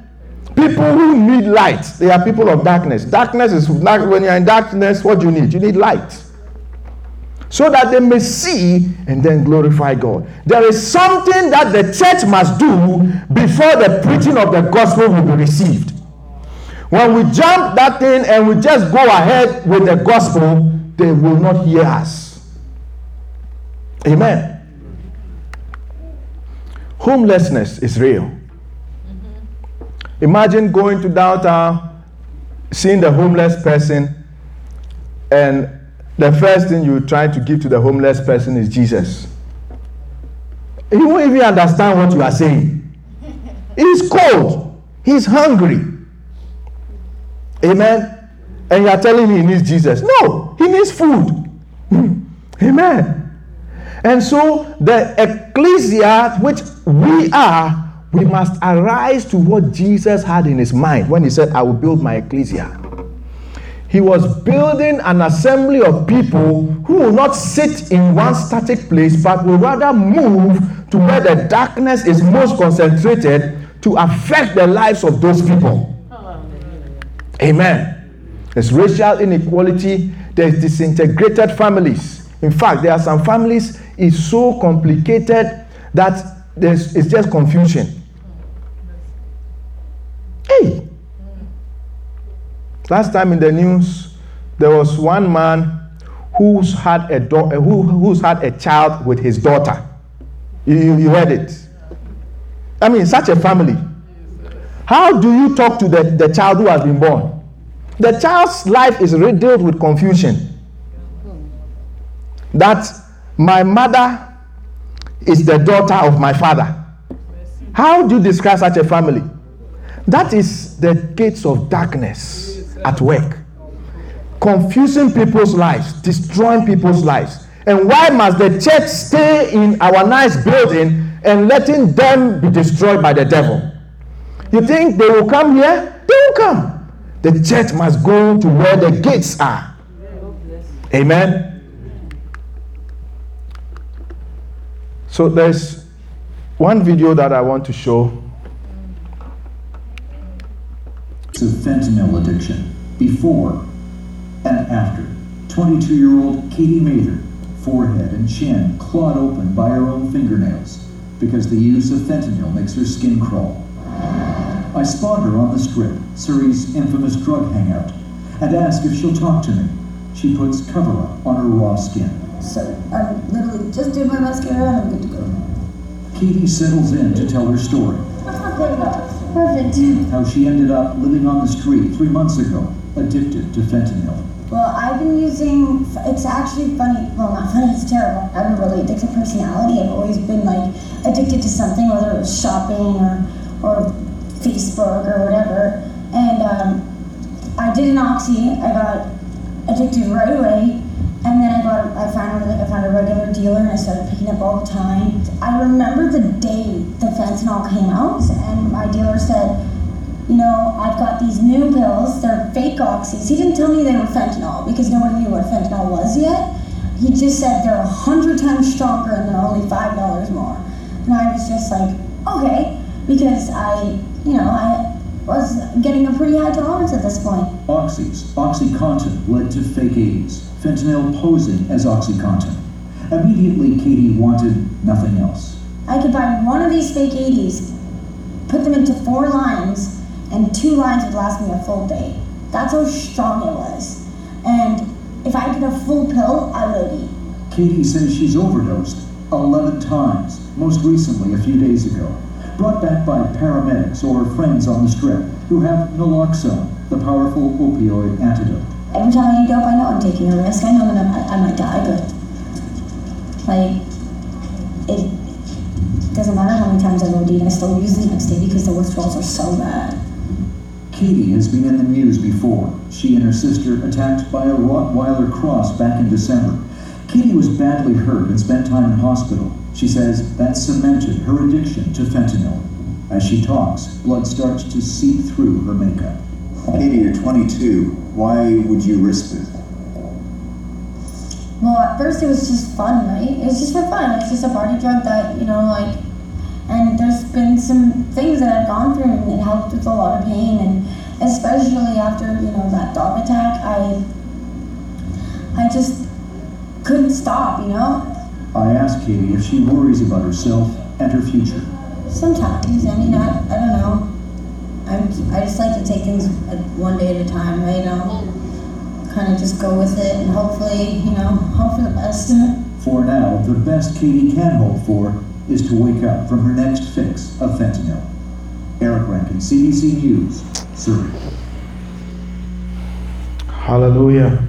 People who need light, they are people of darkness. Darkness is when you're in darkness, what do you need? You need light. So that they may see and then glorify God. There is something that the church must do before the preaching of the gospel will be received. When we jump that thing and we just go ahead with the gospel, they will not hear us. Amen. Homelessness is real. Imagine going to downtown, seeing the homeless person, and the first thing you try to give to the homeless person is Jesus. He won't even understand what you are saying. He's cold, he's hungry. Amen. And you are telling me he needs Jesus. No, he needs food. Hmm. Amen. And so the ecclesia, which we are, we must arise to what Jesus had in his mind when he said, I will build my ecclesia. He was building an assembly of people who will not sit in one static place, but will rather move to where the darkness is most concentrated to affect the lives of those people. Amen. There's racial inequality, there's disintegrated families. In fact, there are some families is so complicated that there's, it's just confusion. Hey! Last time in the news, there was one man who's had a do- uh, who, who's had a child with his daughter. You, you heard it. I mean, such a family. How do you talk to the, the child who has been born? The child's life is riddled with confusion. That my mother is the daughter of my father. How do you describe such a family? That is the gates of darkness at work. Confusing people's lives, destroying people's lives. And why must the church stay in our nice building and letting them be destroyed by the devil? You think they will come here? They will come. The church must go to where the gates are. Amen. So there's one video that I want to show. Of fentanyl addiction before and after. 22 year old Katie Mather, forehead and chin clawed open by her own fingernails because the use of fentanyl makes her skin crawl. I spot her on the strip, Surrey's infamous drug hangout, and ask if she'll talk to me. She puts cover up on her raw skin. So I'm literally just doing my mascara and I'm good to go. Katie settles in to tell her story. There you go. Perfect. How she ended up living on the street three months ago, addicted to fentanyl. Well, I've been using, it's actually funny, well, not funny, it's terrible. I have a really addictive personality. I've always been like addicted to something, whether it was shopping or, or Facebook or whatever. And um, I did an oxy. I got addicted right away. And then I got, I found like I found a regular dealer and I started picking up all the time. I remember the day the fentanyl came out, and my dealer said, you know, I've got these new pills. They're fake oxys. He didn't tell me they were fentanyl because no one knew what fentanyl was yet. He just said they're a hundred times stronger and they're only five dollars more. And I was just like, okay, because I, you know, I was getting a pretty high tolerance at this point. Oxys, OxyContin led to fake 80s, fentanyl posing as OxyContin. Immediately, Katie wanted nothing else. I could buy one of these fake 80s, put them into four lines, and two lines would last me a full day. That's how strong it was. And if I had a full pill, I would eat. Katie says she's overdosed 11 times, most recently a few days ago. Brought back by paramedics or friends on the strip who have naloxone, the powerful opioid antidote. Every time I eat dope, I know I'm taking a risk. I know that I, I might die, but like it doesn't matter how many times I've OD, I still use the next day because the withdrawals are so bad. Katie has been in the news before. She and her sister attacked by a Rottweiler cross back in December. Katie was badly hurt and spent time in hospital. She says that cemented her addiction to fentanyl. As she talks, blood starts to seep through her makeup. Katie, you're 22. Why would you risk it? Well, at first it was just fun, right? It was just for fun. It's just a party drug that, you know, like, and there's been some things that I've gone through and it helped with a lot of pain. And especially after, you know, that dog attack, I, I just couldn't stop, you know? I asked Katie if she worries about herself and her future. Sometimes. I mean, I, I don't know. I'm, I just like to take things one day at a time, right? I'll kind of just go with it and hopefully, you know, hope for the best. For now, the best Katie can hope for is to wake up from her next fix of fentanyl. Eric Rankin, CBC News, Surrey. Hallelujah.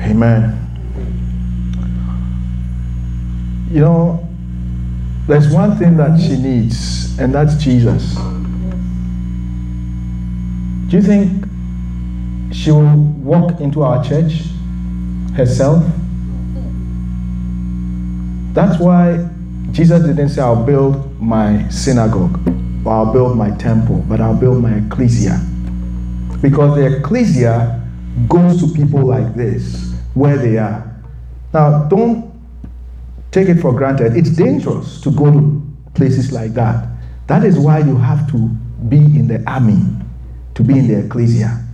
Amen. You know, there's one thing that she needs, and that's Jesus. Do you think she will walk into our church herself? That's why Jesus didn't say, I'll build my synagogue or I'll build my temple, but I'll build my ecclesia. Because the ecclesia goes to people like this, where they are. Now, don't take it for granted. It's dangerous to go to places like that. That is why you have to be in the army, to be in the ecclesia.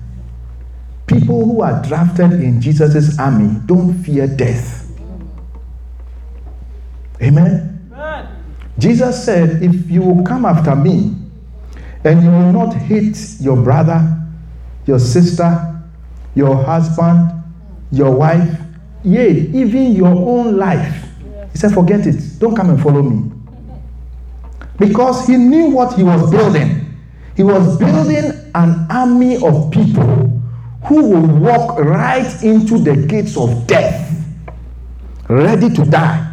People who are drafted in Jesus' army don't fear death. Amen? Amen? Jesus said, If you will come after me and you will not hate your brother, your sister, your husband, your wife, yea, even your own life, said, Forget it. Don't come and follow me. Because he knew what he was building. He was building an army of people who will walk right into the gates of death, ready to die.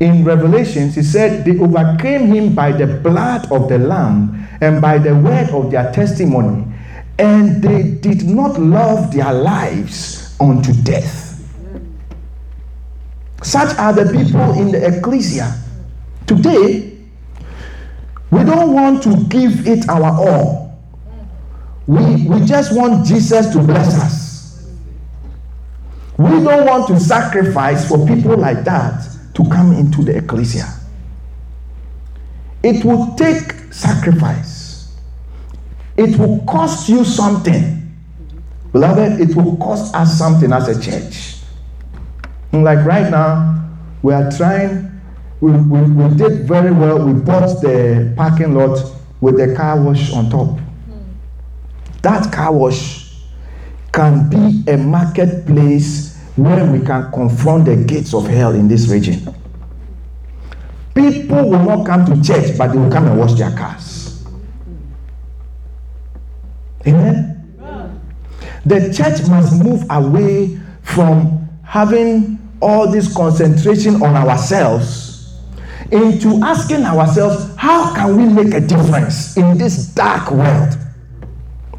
In Revelations, he said, They overcame him by the blood of the Lamb and by the word of their testimony, and they did not love their lives unto death. Such are the people in the ecclesia. Today, we don't want to give it our all. We, we just want Jesus to bless us. We don't want to sacrifice for people like that to come into the ecclesia. It will take sacrifice, it will cost you something. Beloved, it will cost us something as a church. Like right now, we are trying, we, we, we did very well. We bought the parking lot with the car wash on top. That car wash can be a marketplace where we can confront the gates of hell in this region. People will not come to church, but they will come and wash their cars. Amen? The church must move away from having all this concentration on ourselves into asking ourselves, how can we make a difference in this dark world?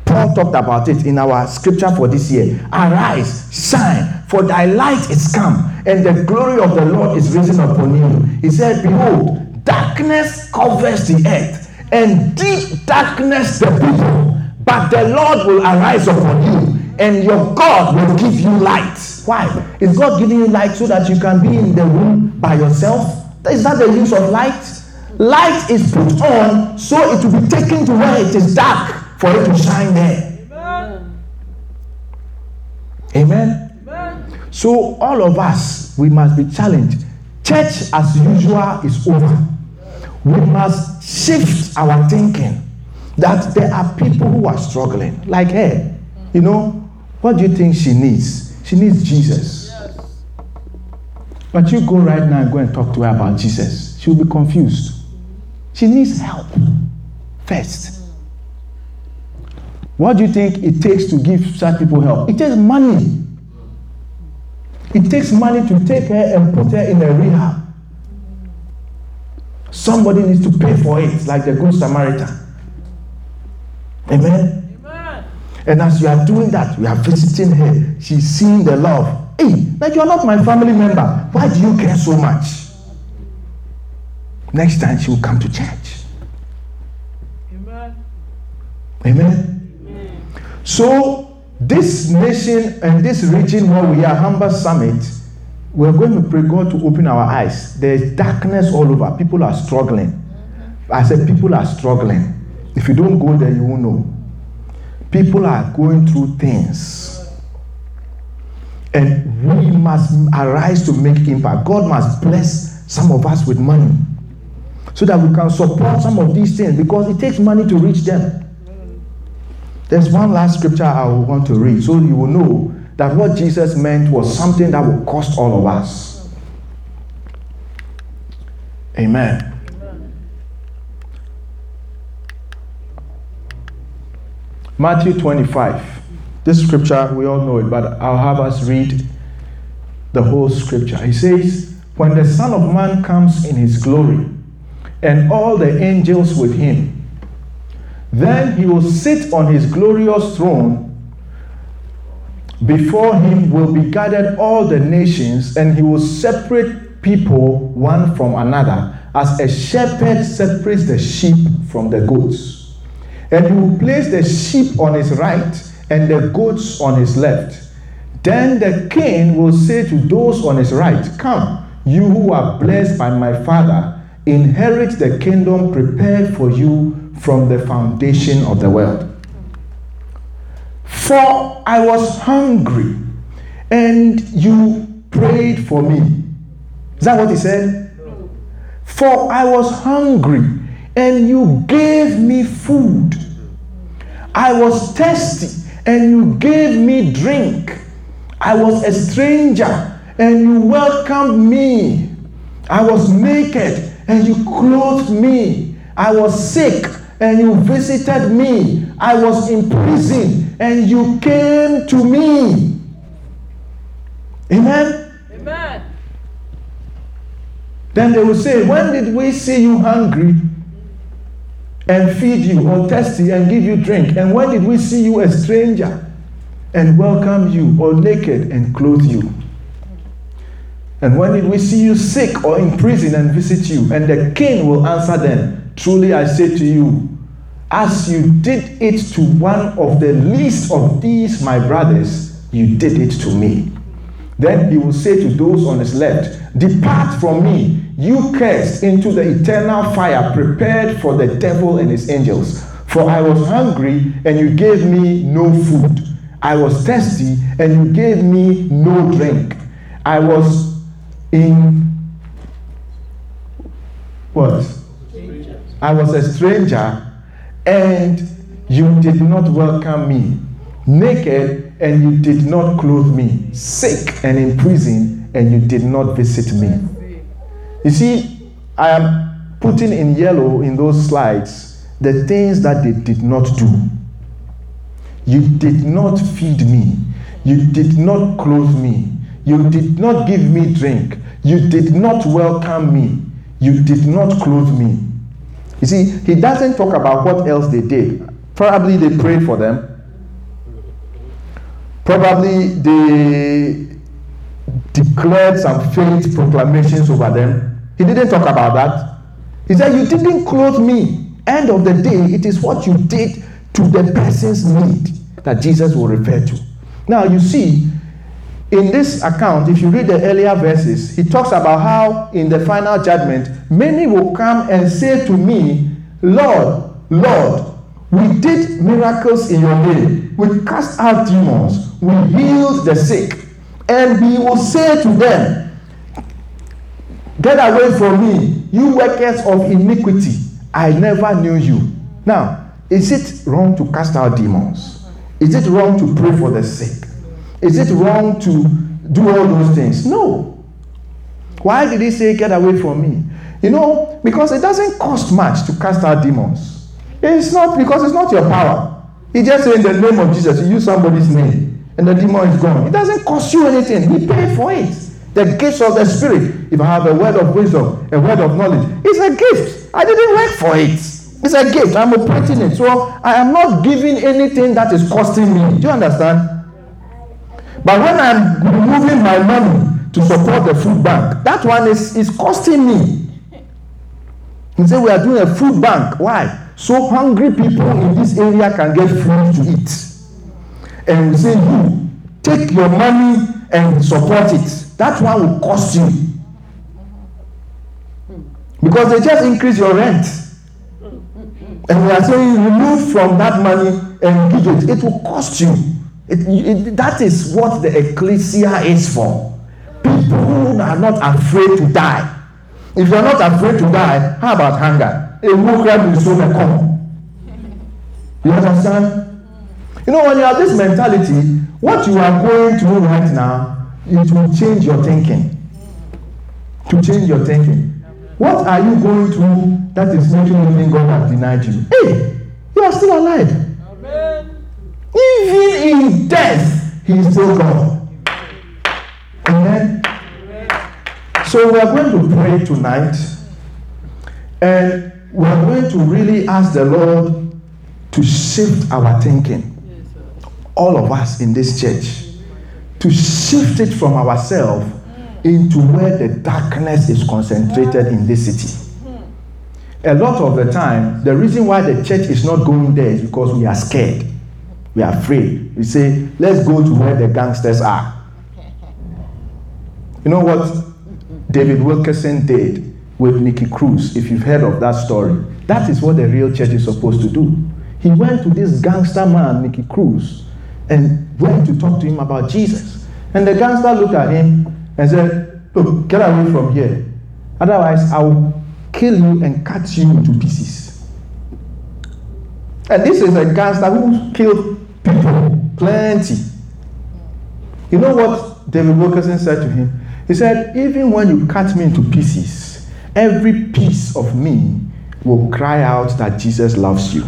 Paul talked about it in our scripture for this year. Arise, shine, for thy light is come, and the glory of the Lord is risen upon you. He said, Behold, darkness covers the earth, and deep darkness the people, but the Lord will arise upon you and your God will give you light. Why? Is God giving you light so that you can be in the room by yourself? Is that the use of light? Light is put on so it will be taken to where it is dark for it to shine there. Amen. Amen. So, all of us, we must be challenged. Church as usual is over. We must shift our thinking that there are people who are struggling, like her. You know, what do you think she needs? She needs Jesus. But you go right now and go and talk to her about Jesus. She'll be confused. She needs help first. What do you think it takes to give such people help? It takes money. It takes money to take her and put her in a rehab. Somebody needs to pay for it, like the Good Samaritan. Amen. And as you are doing that, you are visiting her. She's seeing the love. Hey, like you are not my family member. Why do you care so much? Next time she will come to church. Amen. Amen. Amen. So this nation and this region where we are, Humber Summit, we're going to pray God to open our eyes. There's darkness all over. People are struggling. I said, people are struggling. If you don't go there, you won't know. People are going through things. And we must arise to make impact. God must bless some of us with money so that we can support some of these things because it takes money to reach them. There's one last scripture I want to read so you will know that what Jesus meant was something that will cost all of us. Amen. Matthew 25. This scripture, we all know it, but I'll have us read the whole scripture. He says, When the Son of Man comes in his glory, and all the angels with him, then he will sit on his glorious throne before him will be gathered all the nations, and he will separate people one from another, as a shepherd separates the sheep from the goats. And he will place the sheep on his right and the goats on his left. Then the king will say to those on his right, Come, you who are blessed by my Father, inherit the kingdom prepared for you from the foundation of the world. For I was hungry, and you prayed for me. Is that what he said? For I was hungry, and you gave me food. I was thirsty, and you gave me drink. I was a stranger, and you welcomed me. I was naked, and you clothed me. I was sick, and you visited me. I was in prison and you came to me. Amen? Amen. Then they will say, When did we see you hungry and feed you, or thirsty and give you drink? And when did we see you a stranger and welcome you, or naked and clothe you? And when did we see you sick or in prison and visit you? And the king will answer them, Truly I say to you, as you did it to one of the least of these, my brothers, you did it to me. Then he will say to those on his left, Depart from me, you cursed, into the eternal fire prepared for the devil and his angels. For I was hungry, and you gave me no food. I was thirsty, and you gave me no drink. I was in what? I was a stranger and you did not welcome me, naked, and you did not clothe me, sick and in prison, and you did not visit me. You see, I am putting in yellow in those slides the things that they did not do. You did not feed me. You did not clothe me. You did not give me drink. You did not welcome me. You did not clothe me. You see, he doesn't talk about what else they did. Probably they prayed for them. Probably they declared some faith proclamations over them. He didn't talk about that. He said, You didn't clothe me. End of the day, it is what you did to the person's need that Jesus will refer to. Now, you see, in this account, if you read the earlier verses, he talks about how in the final judgment, many will come and say to me, Lord, Lord, we did miracles in your name. We cast out demons. We healed the sick. And he will say to them, Get away from me, you workers of iniquity. I never knew you. Now, Is it wrong to cast out demons? Is it wrong to pray for the sick? Is it wrong to do all those things? No. Why did he say, Get away from me? You know, because it doesn't cost much to cast out demons. It's not because it's not your power. He just said in the name of Jesus, you use somebody's name, and the demon is gone. It doesn't cost you anything. He paid for it. The gifts of the Spirit. If I have a word of wisdom, a word of knowledge, it's a gift. I didn't work for it. It's a gift. I'm operating it. So I am not giving anything that is costing me. Do you understand? But when I'm removing my money to support the food bank, that one is, is costing me. He said, We are doing a food bank. Why? So hungry people in this area can get food to eat. And say, You take your money and support it. That one will cost you. Because they just increase your rent. And we are saying, remove from that money and give it. It will cost you. It, it, that is what the ecclesia is for. People are not afraid to die. If you are not afraid to die, how about hunger? A will soon come. You understand? You know, when you have this mentality, what you are going through right now, it will change your thinking. To change your thinking. What are you going through that is making you think God has denied you? Hey, you are still alive. Amen. Even in death, He is still God. Amen. So we are going to pray tonight, and we are going to really ask the Lord to shift our thinking. All of us in this church, to shift it from ourselves into where the darkness is concentrated in this city. A lot of the time, the reason why the church is not going there is because we are scared. We are afraid. We say, let's go to where the gangsters are. You know what David Wilkerson did with Nicky Cruz, if you've heard of that story? That is what the real church is supposed to do. He went to this gangster man, Nicky Cruz, and went to talk to him about Jesus. And the gangster looked at him and said, Look, get away from here. Otherwise, I will kill you and cut you into pieces. And this is a gangster who killed people, plenty. You know what David Wilkerson said to him? He said, Even when you cut me into pieces, every piece of me will cry out that Jesus loves you.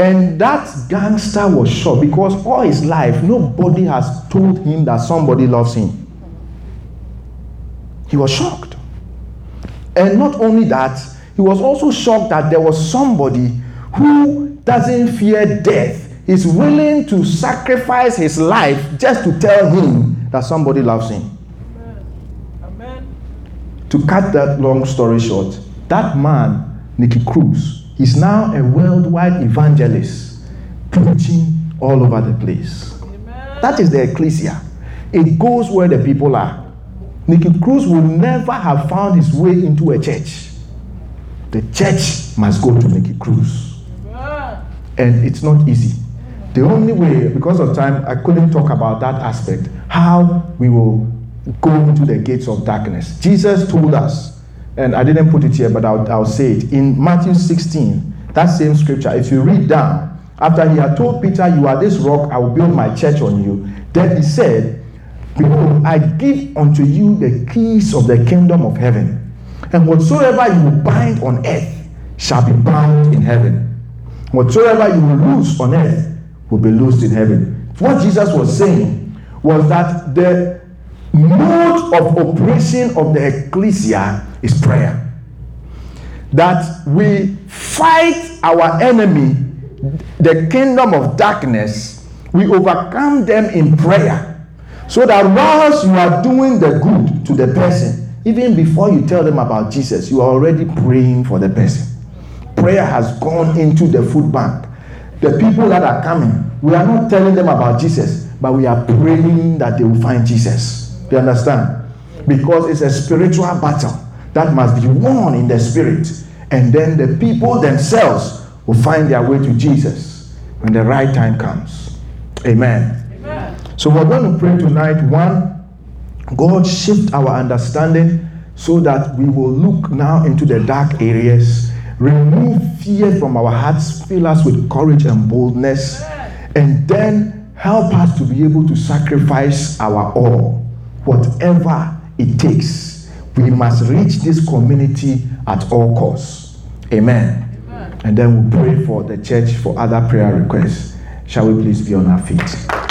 And that gangster was shocked because all his life, nobody has told him that somebody loves him. He was shocked. And not only that, he was also shocked that there was somebody who doesn't fear death, is willing to sacrifice his life just to tell him that somebody loves him. Amen. To cut that long story short, that man, Nicky Cruz, He's now a worldwide evangelist preaching all over the place. Amen. That is the ecclesia. It goes where the people are. Nicky Cruz will never have found his way into a church. The church must go to Nicky Cruz. And it's not easy. The only way, because of time, I couldn't talk about that aspect. How we will go into the gates of darkness. Jesus told us and I didn't put it here, but I'll, I'll say it. In Matthew 16, that same scripture, if you read down, after he had told Peter, You are this rock, I will build my church on you, then he said, Behold, I give unto you the keys of the kingdom of heaven. And whatsoever you bind on earth shall be bound in heaven. Whatsoever you will loose on earth will be loosed in heaven. What Jesus was saying was that the mode of operation of the ecclesia is prayer. That we fight our enemy, the kingdom of darkness, we overcome them in prayer. So that whilst you are doing the good to the person, even before you tell them about Jesus, you are already praying for the person. Prayer has gone into the food bank. The people that are coming, we are not telling them about Jesus, but we are praying that they will find Jesus. Do you understand? Because it's a spiritual battle that must be won in the spirit. And then the people themselves will find their way to Jesus when the right time comes. Amen. Amen. So we're going to pray tonight. One, God shift our understanding so that we will look now into the dark areas remove fear from our hearts, fill us with courage and boldness, and then help us to be able to sacrifice our all, whatever it takes. We must reach this community at all costs. Amen. And then we'll pray for the church for other prayer requests. Shall we please be on our feet?